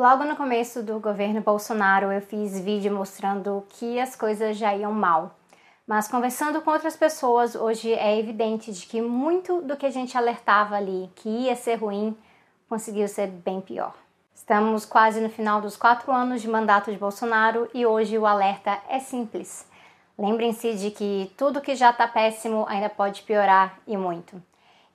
Logo no começo do governo Bolsonaro, eu fiz vídeo mostrando que as coisas já iam mal. Mas conversando com outras pessoas, hoje é evidente de que muito do que a gente alertava ali que ia ser ruim, conseguiu ser bem pior. Estamos quase no final dos quatro anos de mandato de Bolsonaro e hoje o alerta é simples. Lembrem-se de que tudo que já está péssimo ainda pode piorar e muito.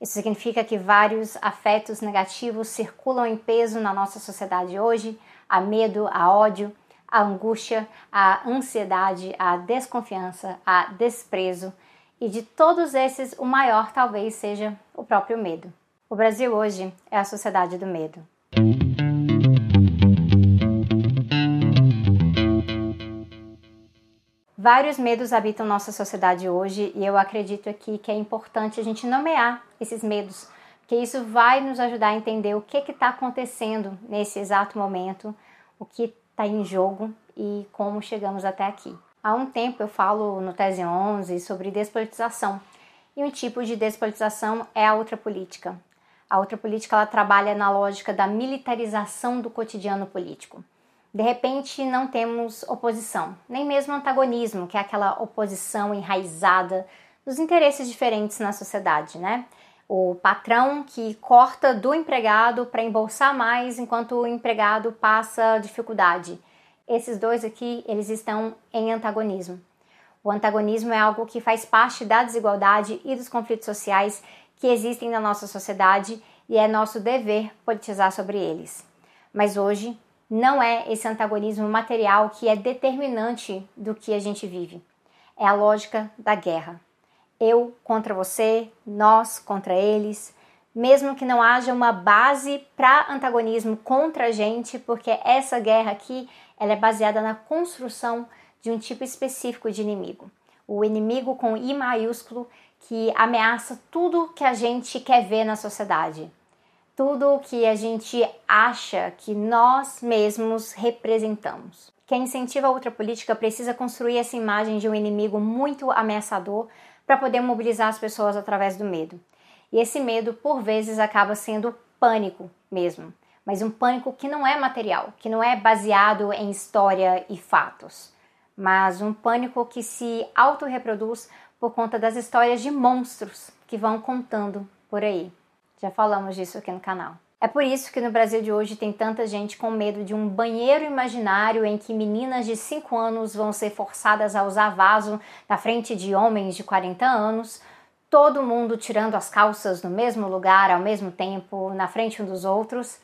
Isso significa que vários afetos negativos circulam em peso na nossa sociedade hoje: a medo, a ódio, a angústia, a ansiedade, a desconfiança, a desprezo. E de todos esses, o maior talvez seja o próprio medo. O Brasil hoje é a sociedade do medo. Vários medos habitam nossa sociedade hoje e eu acredito aqui que é importante a gente nomear esses medos, porque isso vai nos ajudar a entender o que está acontecendo nesse exato momento, o que está em jogo e como chegamos até aqui. Há um tempo eu falo no Tese 11 sobre despolitização e um tipo de despolitização é a outra política. A outra política ela trabalha na lógica da militarização do cotidiano político. De repente, não temos oposição, nem mesmo antagonismo, que é aquela oposição enraizada dos interesses diferentes na sociedade, né? O patrão que corta do empregado para embolsar mais enquanto o empregado passa dificuldade. Esses dois aqui, eles estão em antagonismo. O antagonismo é algo que faz parte da desigualdade e dos conflitos sociais que existem na nossa sociedade e é nosso dever politizar sobre eles. Mas hoje não é esse antagonismo material que é determinante do que a gente vive. É a lógica da guerra. Eu contra você, nós contra eles, mesmo que não haja uma base para antagonismo contra a gente, porque essa guerra aqui ela é baseada na construção de um tipo específico de inimigo. O inimigo com I maiúsculo que ameaça tudo que a gente quer ver na sociedade tudo que a gente acha que nós mesmos representamos. Quem incentiva a outra política precisa construir essa imagem de um inimigo muito ameaçador para poder mobilizar as pessoas através do medo. E esse medo, por vezes, acaba sendo pânico mesmo, mas um pânico que não é material, que não é baseado em história e fatos, mas um pânico que se autorreproduz por conta das histórias de monstros que vão contando por aí. Já falamos disso aqui no canal. É por isso que no Brasil de hoje tem tanta gente com medo de um banheiro imaginário em que meninas de 5 anos vão ser forçadas a usar vaso na frente de homens de 40 anos, todo mundo tirando as calças no mesmo lugar ao mesmo tempo, na frente um dos outros.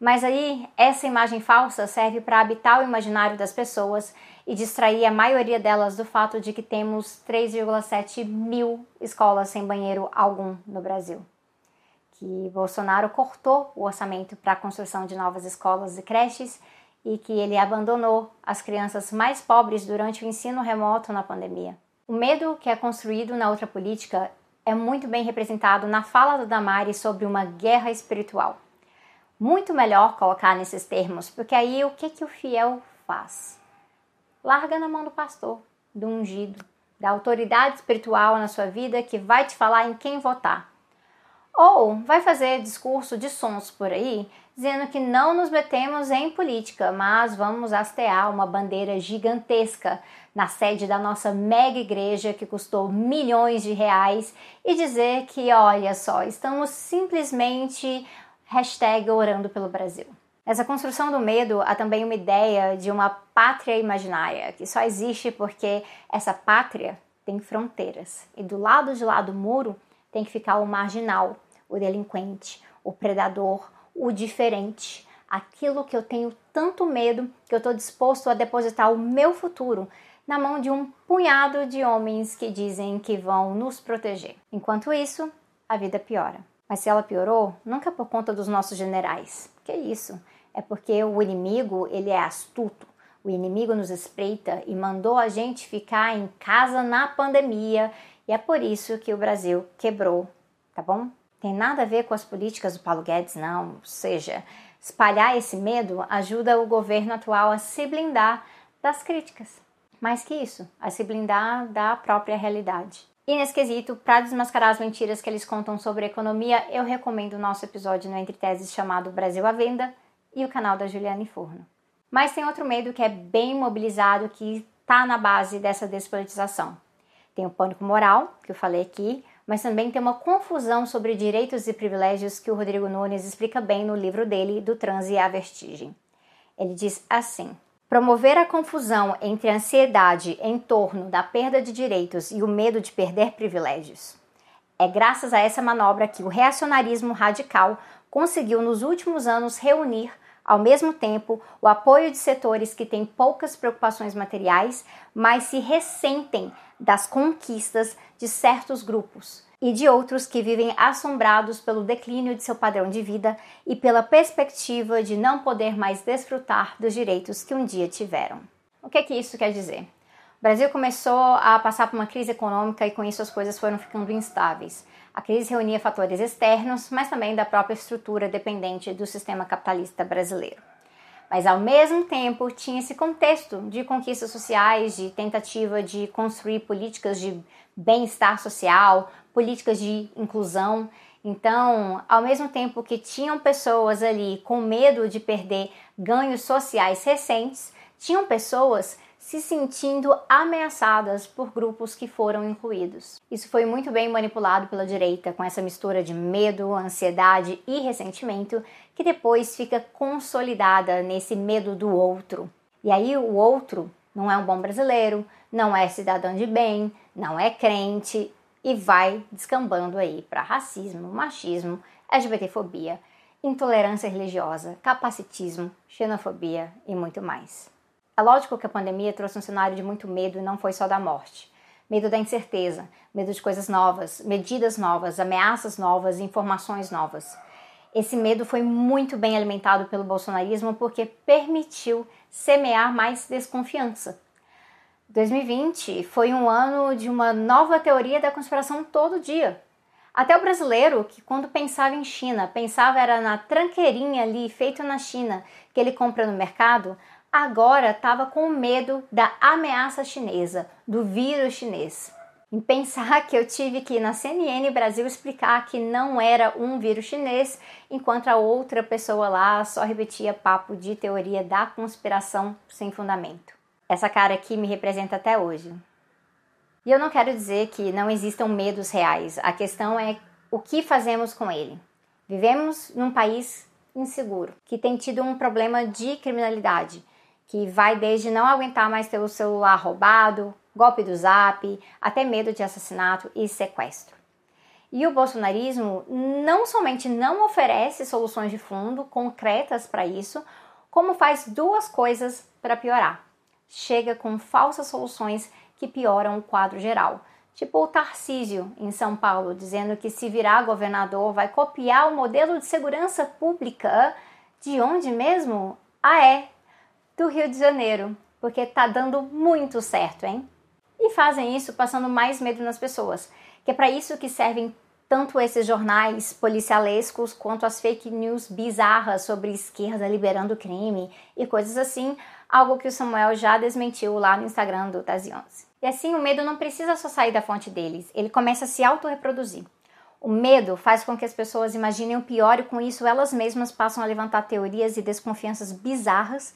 Mas aí essa imagem falsa serve para habitar o imaginário das pessoas e distrair a maioria delas do fato de que temos 3,7 mil escolas sem banheiro algum no Brasil que Bolsonaro cortou o orçamento para a construção de novas escolas e creches e que ele abandonou as crianças mais pobres durante o ensino remoto na pandemia. O medo que é construído na outra política é muito bem representado na fala da Damari sobre uma guerra espiritual. Muito melhor colocar nesses termos, porque aí o que, que o fiel faz? Larga na mão do pastor, do ungido, da autoridade espiritual na sua vida que vai te falar em quem votar ou vai fazer discurso de sons por aí, dizendo que não nos metemos em política, mas vamos hastear uma bandeira gigantesca na sede da nossa mega igreja que custou milhões de reais e dizer que, olha só, estamos simplesmente hashtag orando pelo Brasil. Nessa construção do medo há também uma ideia de uma pátria imaginária, que só existe porque essa pátria tem fronteiras. E do lado de lá do muro tem que ficar o marginal, o delinquente, o predador, o diferente, aquilo que eu tenho tanto medo que eu estou disposto a depositar o meu futuro na mão de um punhado de homens que dizem que vão nos proteger. Enquanto isso, a vida piora. Mas se ela piorou, nunca é por conta dos nossos generais. Que isso? É porque o inimigo, ele é astuto. O inimigo nos espreita e mandou a gente ficar em casa na pandemia, e é por isso que o Brasil quebrou, tá bom? Tem nada a ver com as políticas do Paulo Guedes, não. Ou seja, espalhar esse medo ajuda o governo atual a se blindar das críticas. Mais que isso, a se blindar da própria realidade. E nesse quesito, para desmascarar as mentiras que eles contam sobre a economia, eu recomendo o nosso episódio no Entre Teses chamado Brasil à Venda e o canal da Juliane Forno. Mas tem outro medo que é bem mobilizado, que está na base dessa despolitização. Tem o pânico moral, que eu falei aqui, mas também tem uma confusão sobre direitos e privilégios que o Rodrigo Nunes explica bem no livro dele, Do Transe e a Vertigem. Ele diz assim: Promover a confusão entre a ansiedade em torno da perda de direitos e o medo de perder privilégios. É graças a essa manobra que o reacionarismo radical conseguiu nos últimos anos reunir ao mesmo tempo, o apoio de setores que têm poucas preocupações materiais, mas se ressentem das conquistas de certos grupos e de outros que vivem assombrados pelo declínio de seu padrão de vida e pela perspectiva de não poder mais desfrutar dos direitos que um dia tiveram. O que, é que isso quer dizer? O Brasil começou a passar por uma crise econômica e com isso as coisas foram ficando instáveis. A crise reunia fatores externos, mas também da própria estrutura dependente do sistema capitalista brasileiro. Mas ao mesmo tempo tinha esse contexto de conquistas sociais, de tentativa de construir políticas de bem-estar social, políticas de inclusão. Então, ao mesmo tempo que tinham pessoas ali com medo de perder ganhos sociais recentes, tinham pessoas se sentindo ameaçadas por grupos que foram incluídos. Isso foi muito bem manipulado pela direita, com essa mistura de medo, ansiedade e ressentimento, que depois fica consolidada nesse medo do outro. E aí o outro não é um bom brasileiro, não é cidadão de bem, não é crente e vai descambando aí para racismo, machismo, LGBTfobia, intolerância religiosa, capacitismo, xenofobia e muito mais. É lógico que a pandemia trouxe um cenário de muito medo e não foi só da morte. Medo da incerteza, medo de coisas novas, medidas novas, ameaças novas, informações novas. Esse medo foi muito bem alimentado pelo bolsonarismo porque permitiu semear mais desconfiança. 2020 foi um ano de uma nova teoria da conspiração todo dia. Até o brasileiro, que quando pensava em China, pensava era na tranqueirinha ali, feito na China, que ele compra no mercado, agora estava com medo da ameaça chinesa, do vírus chinês. Em pensar que eu tive que ir na CNN Brasil explicar que não era um vírus chinês, enquanto a outra pessoa lá só repetia papo de teoria da conspiração sem fundamento. Essa cara aqui me representa até hoje. E eu não quero dizer que não existam medos reais, a questão é o que fazemos com ele. Vivemos num país inseguro, que tem tido um problema de criminalidade que vai desde não aguentar mais ter o celular roubado, golpe do zap, até medo de assassinato e sequestro. E o bolsonarismo não somente não oferece soluções de fundo concretas para isso, como faz duas coisas para piorar. Chega com falsas soluções que pioram o quadro geral. Tipo o Tarcísio, em São Paulo, dizendo que se virar governador vai copiar o modelo de segurança pública de onde mesmo? Ah, é, do Rio de Janeiro, porque tá dando muito certo, hein? E fazem isso passando mais medo nas pessoas, que é para isso que servem tanto esses jornais policialescos quanto as fake news bizarras sobre esquerda liberando crime e coisas assim, algo que o Samuel já desmentiu lá no Instagram do Tese 11. E assim, o medo não precisa só sair da fonte deles, ele começa a se autorreproduzir. O medo faz com que as pessoas imaginem o pior e com isso elas mesmas passam a levantar teorias e desconfianças bizarras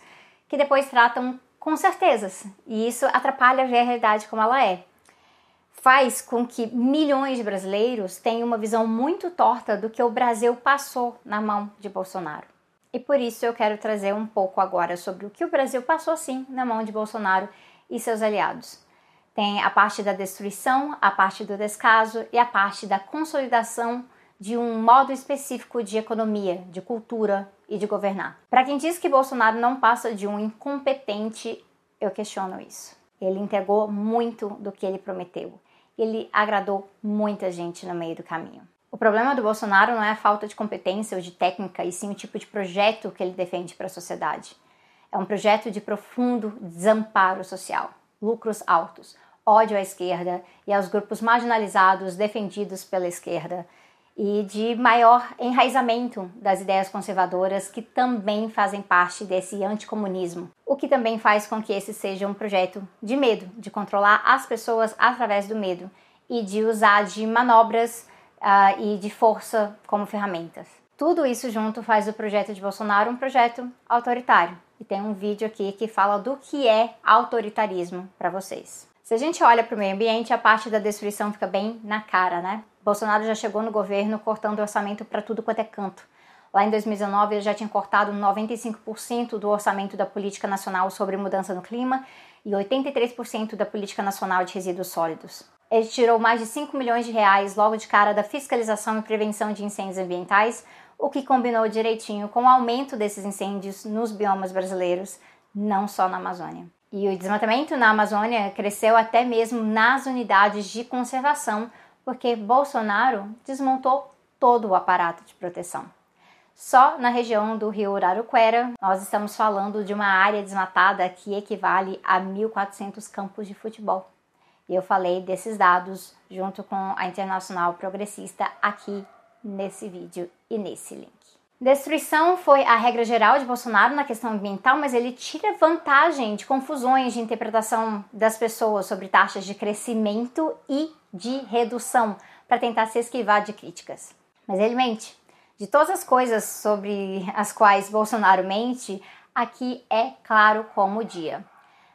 que depois tratam com certezas, e isso atrapalha a realidade como ela é. Faz com que milhões de brasileiros tenham uma visão muito torta do que o Brasil passou na mão de Bolsonaro. E por isso eu quero trazer um pouco agora sobre o que o Brasil passou sim na mão de Bolsonaro e seus aliados. Tem a parte da destruição, a parte do descaso e a parte da consolidação de um modo específico de economia, de cultura e de governar. Para quem diz que Bolsonaro não passa de um incompetente, eu questiono isso. Ele entregou muito do que ele prometeu. Ele agradou muita gente no meio do caminho. O problema do Bolsonaro não é a falta de competência ou de técnica, e sim o tipo de projeto que ele defende para a sociedade. É um projeto de profundo desamparo social, lucros altos, ódio à esquerda e aos grupos marginalizados defendidos pela esquerda, e de maior enraizamento das ideias conservadoras que também fazem parte desse anticomunismo, o que também faz com que esse seja um projeto de medo, de controlar as pessoas através do medo e de usar de manobras uh, e de força como ferramentas. Tudo isso junto faz o projeto de Bolsonaro um projeto autoritário. E tem um vídeo aqui que fala do que é autoritarismo para vocês. Se a gente olha para o meio ambiente, a parte da destruição fica bem na cara, né? Bolsonaro já chegou no governo cortando orçamento para tudo quanto é canto. Lá em 2019, ele já tinha cortado 95% do orçamento da Política Nacional sobre Mudança no Clima e 83% da Política Nacional de Resíduos Sólidos. Ele tirou mais de 5 milhões de reais logo de cara da fiscalização e prevenção de incêndios ambientais, o que combinou direitinho com o aumento desses incêndios nos biomas brasileiros, não só na Amazônia. E o desmatamento na Amazônia cresceu até mesmo nas unidades de conservação, porque Bolsonaro desmontou todo o aparato de proteção. Só na região do rio Araraquara, nós estamos falando de uma área desmatada que equivale a 1.400 campos de futebol. E eu falei desses dados junto com a Internacional Progressista aqui nesse vídeo e nesse link. Destruição foi a regra geral de Bolsonaro na questão ambiental, mas ele tira vantagem de confusões de interpretação das pessoas sobre taxas de crescimento e de redução para tentar se esquivar de críticas. Mas ele mente. De todas as coisas sobre as quais Bolsonaro mente, aqui é claro como o dia.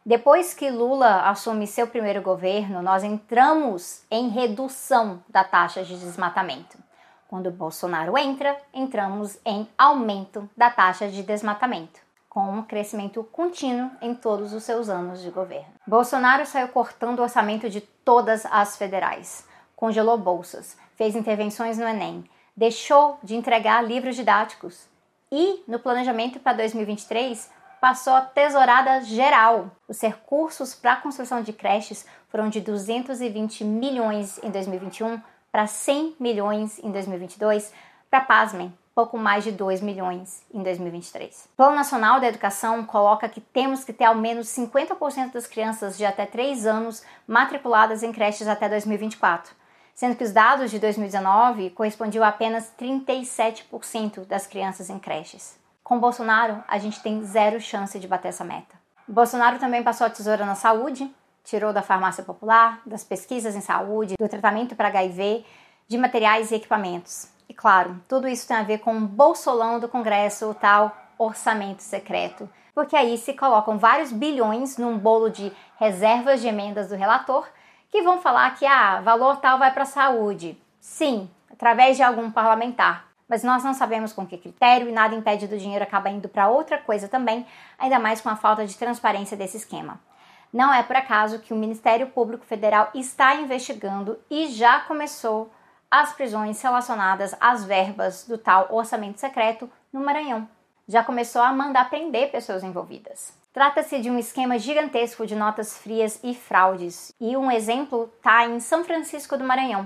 Depois que Lula assume seu primeiro governo, nós entramos em redução da taxa de desmatamento. Quando Bolsonaro entra, entramos em aumento da taxa de desmatamento, com um crescimento contínuo em todos os seus anos de governo. Bolsonaro saiu cortando o orçamento de todas as federais, congelou bolsas, fez intervenções no Enem, deixou de entregar livros didáticos e, no planejamento para 2023, passou a tesourada geral. Os recursos para a construção de creches foram de 220 milhões em 2021 para 100 milhões em 2022, para, pasmem, pouco mais de 2 milhões em 2023. O Plano Nacional da Educação coloca que temos que ter ao menos 50% das crianças de até 3 anos matriculadas em creches até 2024 sendo que os dados de 2019 correspondiam a apenas 37% das crianças em creches. Com Bolsonaro, a gente tem zero chance de bater essa meta. Bolsonaro também passou a tesoura na saúde, tirou da farmácia popular, das pesquisas em saúde, do tratamento para HIV, de materiais e equipamentos. E claro, tudo isso tem a ver com o bolsolão do Congresso, o tal orçamento secreto, porque aí se colocam vários bilhões num bolo de reservas de emendas do relator que vão falar que ah, valor tal vai para a saúde. Sim, através de algum parlamentar. Mas nós não sabemos com que critério e nada impede do dinheiro acabar indo para outra coisa também, ainda mais com a falta de transparência desse esquema. Não é por acaso que o Ministério Público Federal está investigando e já começou as prisões relacionadas às verbas do tal orçamento secreto no Maranhão. Já começou a mandar prender pessoas envolvidas. Trata-se de um esquema gigantesco de notas frias e fraudes, e um exemplo está em São Francisco do Maranhão,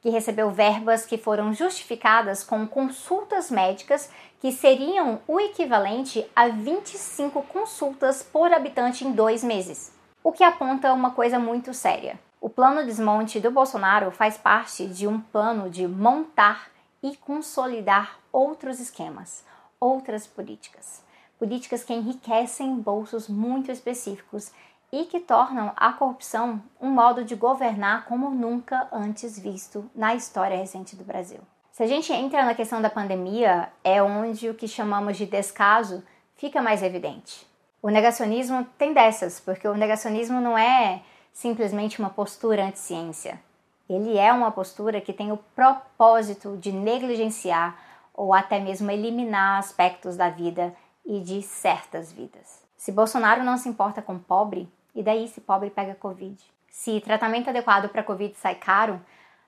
que recebeu verbas que foram justificadas com consultas médicas que seriam o equivalente a 25 consultas por habitante em dois meses, o que aponta uma coisa muito séria. O plano desmonte do Bolsonaro faz parte de um plano de montar e consolidar outros esquemas, outras políticas políticas que enriquecem bolsos muito específicos e que tornam a corrupção um modo de governar como nunca antes visto na história recente do Brasil. Se a gente entra na questão da pandemia, é onde o que chamamos de descaso fica mais evidente. O negacionismo tem dessas, porque o negacionismo não é simplesmente uma postura anti-ciência. Ele é uma postura que tem o propósito de negligenciar ou até mesmo eliminar aspectos da vida e de certas vidas. Se Bolsonaro não se importa com pobre, e daí se pobre pega Covid? Se tratamento adequado para Covid sai caro,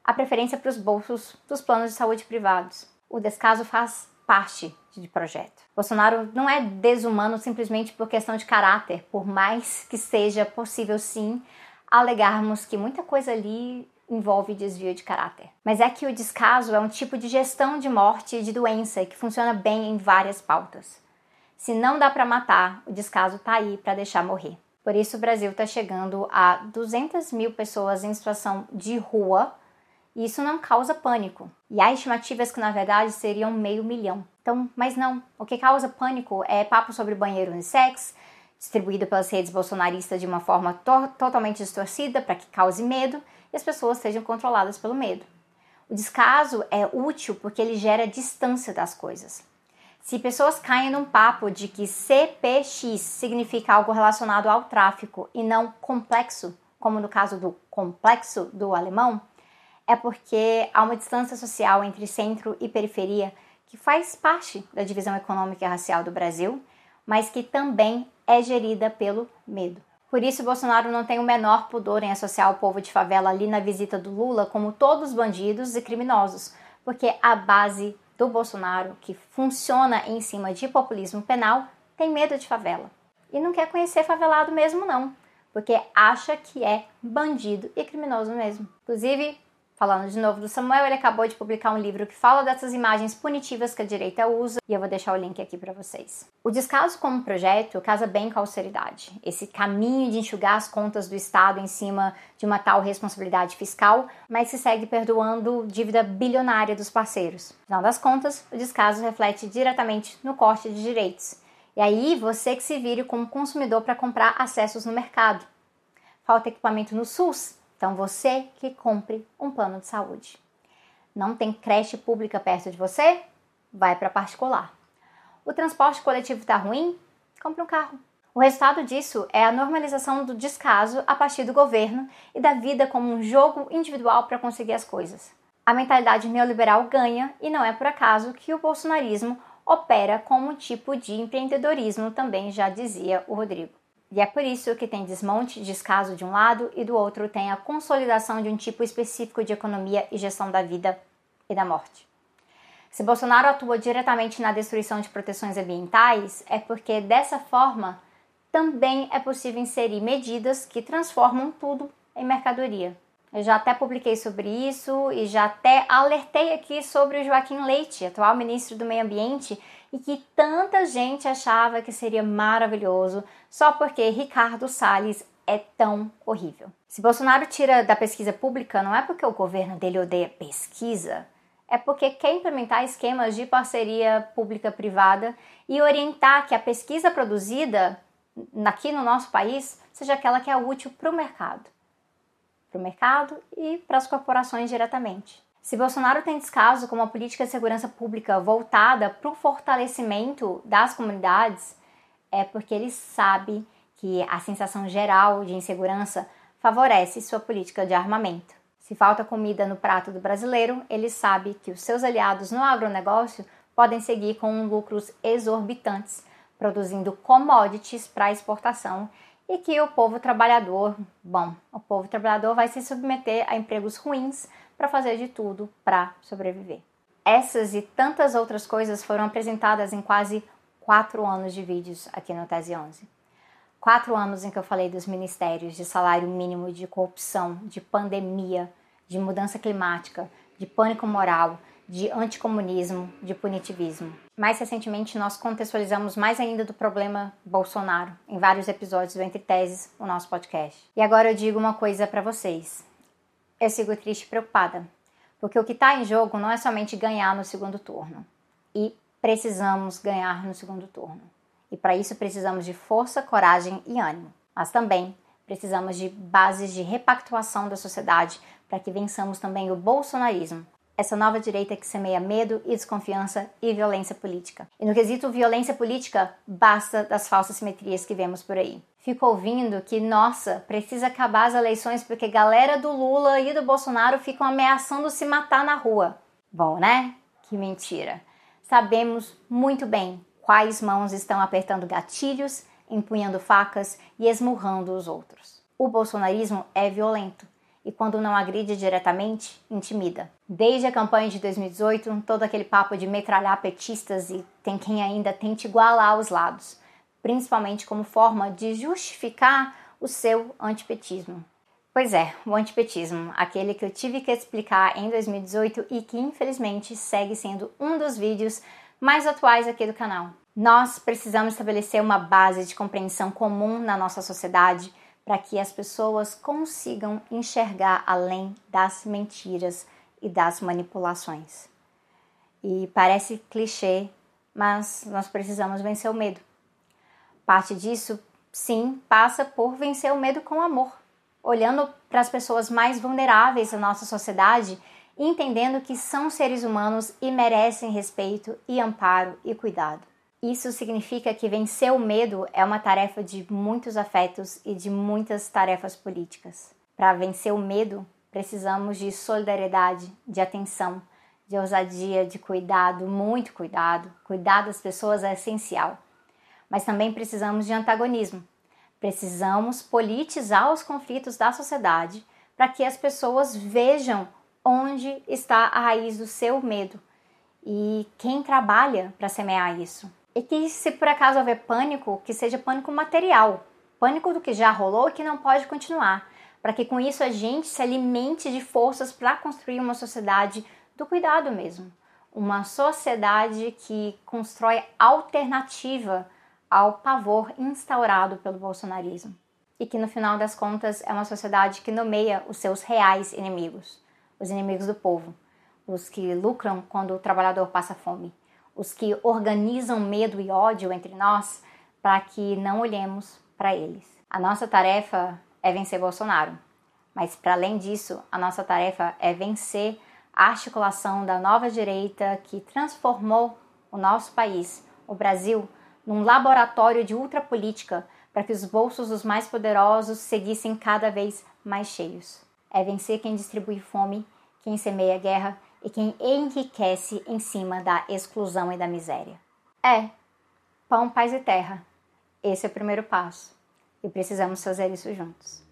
a preferência para os bolsos dos planos de saúde privados. O descaso faz parte de projeto. Bolsonaro não é desumano simplesmente por questão de caráter, por mais que seja possível sim alegarmos que muita coisa ali envolve desvio de caráter. Mas é que o descaso é um tipo de gestão de morte e de doença que funciona bem em várias pautas. Se não dá para matar, o descaso tá aí para deixar morrer. Por isso, o Brasil está chegando a 200 mil pessoas em situação de rua e isso não causa pânico. E há estimativas que, na verdade, seriam meio milhão. Então, mas não. O que causa pânico é papo sobre banheiro unissex, distribuído pelas redes bolsonaristas de uma forma to totalmente distorcida para que cause medo e as pessoas sejam controladas pelo medo. O descaso é útil porque ele gera distância das coisas. Se pessoas caem num papo de que CPX significa algo relacionado ao tráfico e não complexo, como no caso do complexo do alemão, é porque há uma distância social entre centro e periferia que faz parte da divisão econômica e racial do Brasil, mas que também é gerida pelo medo. Por isso, Bolsonaro não tem o menor pudor em associar o povo de favela ali na visita do Lula como todos bandidos e criminosos, porque a base do Bolsonaro, que funciona em cima de populismo penal, tem medo de favela. E não quer conhecer favelado mesmo, não, porque acha que é bandido e criminoso mesmo. Inclusive, Falando de novo do Samuel, ele acabou de publicar um livro que fala dessas imagens punitivas que a direita usa e eu vou deixar o link aqui para vocês. O descaso como projeto casa bem com a austeridade, esse caminho de enxugar as contas do Estado em cima de uma tal responsabilidade fiscal, mas se segue perdoando dívida bilionária dos parceiros. No final das contas, o descaso reflete diretamente no corte de direitos. E aí você que se vire como consumidor para comprar acessos no mercado. Falta equipamento no SUS? Então você que compre um plano de saúde. Não tem creche pública perto de você? Vai para particular. O transporte coletivo está ruim? Compre um carro. O resultado disso é a normalização do descaso a partir do governo e da vida como um jogo individual para conseguir as coisas. A mentalidade neoliberal ganha e não é por acaso que o bolsonarismo opera como um tipo de empreendedorismo, também já dizia o Rodrigo. E é por isso que tem desmonte, descaso de um lado e do outro tem a consolidação de um tipo específico de economia e gestão da vida e da morte. Se Bolsonaro atua diretamente na destruição de proteções ambientais, é porque dessa forma também é possível inserir medidas que transformam tudo em mercadoria. Eu já até publiquei sobre isso e já até alertei aqui sobre o Joaquim Leite, atual ministro do Meio Ambiente, e que tanta gente achava que seria maravilhoso só porque Ricardo Salles é tão horrível. Se Bolsonaro tira da pesquisa pública, não é porque o governo dele odeia pesquisa, é porque quer implementar esquemas de parceria pública-privada e orientar que a pesquisa produzida aqui no nosso país seja aquela que é útil para o mercado. Para o mercado e para as corporações diretamente. Se Bolsonaro tem descaso com uma política de segurança pública voltada para o fortalecimento das comunidades, é porque ele sabe que a sensação geral de insegurança favorece sua política de armamento. Se falta comida no prato do brasileiro, ele sabe que os seus aliados no agronegócio podem seguir com lucros exorbitantes, produzindo commodities para exportação e que o povo trabalhador, bom, o povo trabalhador vai se submeter a empregos ruins para fazer de tudo para sobreviver. Essas e tantas outras coisas foram apresentadas em quase quatro anos de vídeos aqui no Tese 11. Quatro anos em que eu falei dos ministérios de salário mínimo, de corrupção, de pandemia, de mudança climática, de pânico moral, de anticomunismo, de punitivismo. Mais recentemente, nós contextualizamos mais ainda do problema Bolsonaro em vários episódios do Entre Teses, o nosso podcast. E agora eu digo uma coisa para vocês eu sigo triste e preocupada, porque o que está em jogo não é somente ganhar no segundo turno. E precisamos ganhar no segundo turno. E para isso precisamos de força, coragem e ânimo. Mas também precisamos de bases de repactuação da sociedade para que vençamos também o bolsonarismo, essa nova direita que semeia medo e desconfiança e violência política. E no quesito violência política, basta das falsas simetrias que vemos por aí. Fico ouvindo que, nossa, precisa acabar as eleições porque galera do Lula e do Bolsonaro ficam ameaçando se matar na rua. Bom, né? Que mentira. Sabemos muito bem quais mãos estão apertando gatilhos, empunhando facas e esmurrando os outros. O bolsonarismo é violento e, quando não agride diretamente, intimida. Desde a campanha de 2018, todo aquele papo de metralhar petistas e tem quem ainda tente igualar os lados, principalmente como forma de justificar o seu antipetismo. Pois é, o antipetismo, aquele que eu tive que explicar em 2018 e que infelizmente segue sendo um dos vídeos mais atuais aqui do canal. Nós precisamos estabelecer uma base de compreensão comum na nossa sociedade para que as pessoas consigam enxergar além das mentiras e das manipulações. E parece clichê, mas nós precisamos vencer o medo. Parte disso, sim, passa por vencer o medo com amor, olhando para as pessoas mais vulneráveis da nossa sociedade entendendo que são seres humanos e merecem respeito e amparo e cuidado. Isso significa que vencer o medo é uma tarefa de muitos afetos e de muitas tarefas políticas. Para vencer o medo, precisamos de solidariedade, de atenção, de ousadia, de cuidado, muito cuidado. Cuidar das pessoas é essencial. Mas também precisamos de antagonismo. Precisamos politizar os conflitos da sociedade para que as pessoas vejam onde está a raiz do seu medo e quem trabalha para semear isso. E que, se por acaso houver pânico, que seja pânico material, pânico do que já rolou e que não pode continuar, para que com isso a gente se alimente de forças para construir uma sociedade do cuidado mesmo, uma sociedade que constrói alternativa ao pavor instaurado pelo bolsonarismo e que no final das contas é uma sociedade que nomeia os seus reais inimigos, os inimigos do povo, os que lucram quando o trabalhador passa fome, os que organizam medo e ódio entre nós para que não olhemos para eles. A nossa tarefa é vencer Bolsonaro, mas para além disso, a nossa tarefa é vencer a articulação da nova direita que transformou o nosso país, o Brasil, num laboratório de ultrapolítica para que os bolsos dos mais poderosos seguissem cada vez mais cheios. É vencer quem distribui fome, quem semeia guerra e quem enriquece em cima da exclusão e da miséria. É pão, paz e terra. Esse é o primeiro passo e precisamos fazer isso juntos.